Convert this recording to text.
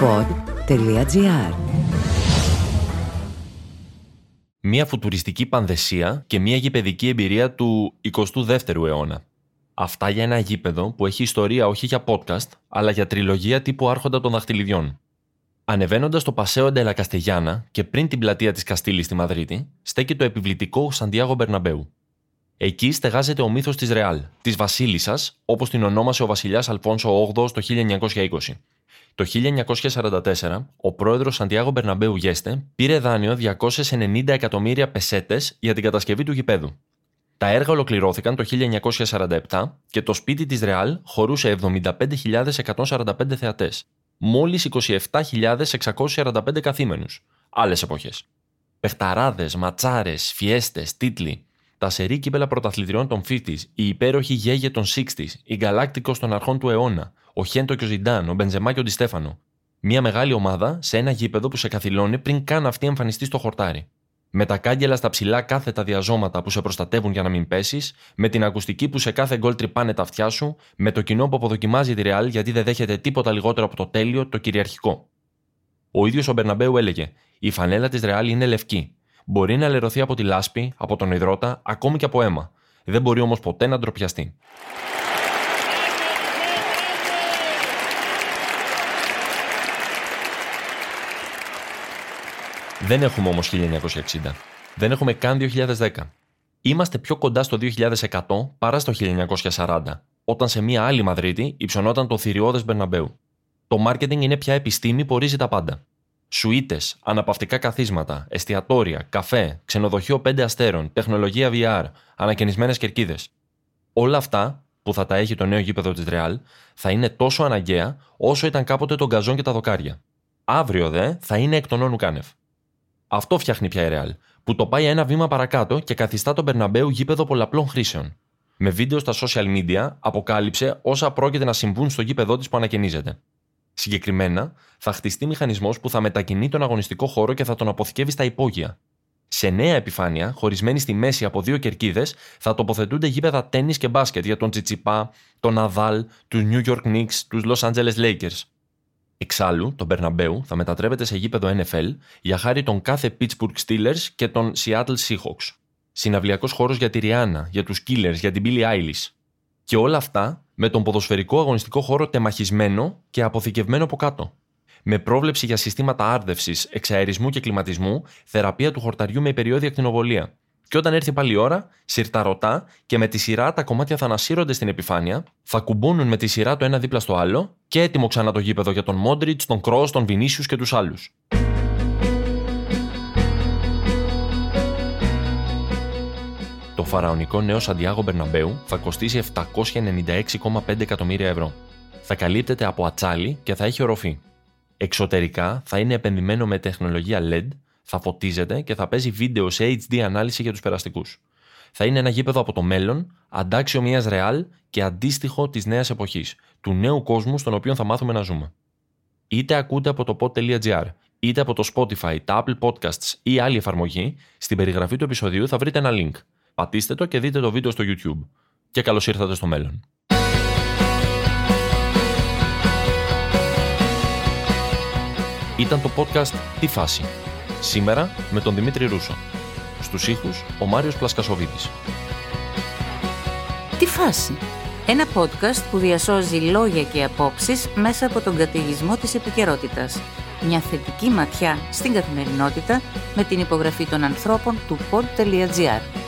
pod.gr Μια φουτουριστική πανδεσία και μια γηπαιδική εμπειρία του 22ου αιώνα. Αυτά για ένα γήπεδο που έχει ιστορία όχι για podcast, αλλά για τριλογία τύπου Άρχοντα των Δαχτυλιδιών. Ανεβαίνοντας το Πασέο Ντελα Καστεγιάνα και πριν την πλατεία της Καστήλης στη Μαδρίτη, στέκει το επιβλητικό Σαντιάγο Μπερναμπέου. Εκεί στεγάζεται ο μύθος της Ρεάλ, της Βασίλισσας, όπως την ονόμασε ο βασιλιάς Αλφόνσο VIII το 1920. Το 1944, ο πρόεδρος Σαντιάγο Μπερναμπέου Γέστε πήρε δάνειο 290 εκατομμύρια πεσέτες για την κατασκευή του γηπέδου. Τα έργα ολοκληρώθηκαν το 1947 και το σπίτι της Ρεάλ χωρούσε 75.145 θεατές, μόλις 27.645 καθήμενους. Άλλες εποχές. Πεχταράδες, ματσάρες, φιέστες, τίτλοι, τα σερή κύπελα πρωταθλητριών των 50s, η υπέροχη γέγε των 60s, η γκαλάκτικο των αρχών του αιώνα, ο Χέντο και ο Ζιντάν, ο Μπενζεμά και ο Ντιστέφανο. Μια μεγάλη ομάδα σε ένα γήπεδο που σε καθυλώνει πριν καν αυτή εμφανιστεί στο χορτάρι. Με τα κάγκελα στα ψηλά κάθετα διαζώματα που σε προστατεύουν για να μην πέσεις, με την ακουστική που σε κάθε γκολ τρυπάνε τα αυτιά σου, με το κοινό που αποδοκιμάζει τη Ρεάλ γιατί δεν δέχεται τίποτα λιγότερο από το τέλειο, το κυριαρχικό. Ο ίδιος ο Μπερναμπέου έλεγε: Η φανέλα της Ρεάλ είναι λευκή. Μπορεί να λερωθεί από τη λάσπη, από τον υδρότα, ακόμη και από αίμα. Δεν μπορεί όμως ποτέ να ντροπιαστεί. Δεν έχουμε όμως 1960. Δεν έχουμε καν 2010. Είμαστε πιο κοντά στο 2100 παρά στο 1940, όταν σε μία άλλη Μαδρίτη υψωνόταν το θηριώδες Μπερναμπέου. Το μάρκετινγκ είναι πια επιστήμη που ορίζει τα πάντα. Σουίτες, αναπαυτικά καθίσματα, εστιατόρια, καφέ, ξενοδοχείο 5 αστέρων, τεχνολογία VR, ανακαινισμένες κερκίδες. Όλα αυτά που θα τα έχει το νέο γήπεδο της Ρεάλ θα είναι τόσο αναγκαία όσο ήταν κάποτε τον γκαζόν και τα δοκάρια. Αύριο δε θα είναι εκ των όνου κάνευ. Αυτό φτιάχνει πια η Real, που το πάει ένα βήμα παρακάτω και καθιστά τον Μπερναμπέου γήπεδο πολλαπλών χρήσεων. Με βίντεο στα social media αποκάλυψε όσα πρόκειται να συμβούν στο γήπεδό της που ανακαινίζεται. Συγκεκριμένα, θα χτιστεί μηχανισμός που θα μετακινεί τον αγωνιστικό χώρο και θα τον αποθηκεύει στα υπόγεια. Σε νέα επιφάνεια, χωρισμένη στη μέση από δύο κερκίδες, θα τοποθετούνται γήπεδα τέννη και μπάσκετ για τον Τσιτσιπά, τον Ναδάλ, τους New York Knicks, τους Los Angeles Lakers. Εξάλλου, το Μπερναμπέου θα μετατρέπεται σε γήπεδο NFL για χάρη των κάθε Pittsburgh Steelers και των Seattle Seahawks. Συναυλιακός χώρος για τη Rihanna, για τους Killers, για την Billie Eilish. Και όλα αυτά με τον ποδοσφαιρικό αγωνιστικό χώρο τεμαχισμένο και αποθηκευμένο από κάτω. Με πρόβλεψη για συστήματα άρδευσης, εξαερισμού και κλιματισμού, θεραπεία του χορταριού με περιόδια ακτινοβολία. Και όταν έρθει πάλι η ώρα, σιρταρωτά και με τη σειρά τα κομμάτια θα ανασύρονται στην επιφάνεια, θα κουμπώνουν με τη σειρά το ένα δίπλα στο άλλο και έτοιμο ξανά το γήπεδο για τον Μόντριτς, τον Κρός, τον Βινίσιους και τους άλλους. Το φαραωνικό νέο Σαντιάγο Μπερναμπέου θα κοστίσει 796,5 εκατομμύρια ευρώ. Θα καλύπτεται από ατσάλι και θα έχει οροφή. Εξωτερικά θα είναι επενδυμένο με τεχνολογία LED θα φωτίζεται και θα παίζει βίντεο σε HD ανάλυση για τους περαστικούς. Θα είναι ένα γήπεδο από το μέλλον, αντάξιο μιας ρεάλ και αντίστοιχο της νέας εποχής, του νέου κόσμου στον οποίο θα μάθουμε να ζούμε. Είτε ακούτε από το pod.gr, είτε από το Spotify, τα Apple Podcasts ή άλλη εφαρμογή, στην περιγραφή του επεισοδίου θα βρείτε ένα link. Πατήστε το και δείτε το βίντεο στο YouTube. Και καλώς ήρθατε στο μέλλον. Ήταν το podcast «Τι φάση» Σήμερα με τον Δημήτρη Ρούσο. Στους ήχους ο Μάριος Πλασκασοβίτης. Τι φάση! Ένα podcast που διασώζει λόγια και απόψεις μέσα από τον καταιγισμό της επικαιρότητας. Μια θετική ματιά στην καθημερινότητα με την υπογραφή των ανθρώπων του pod.gr.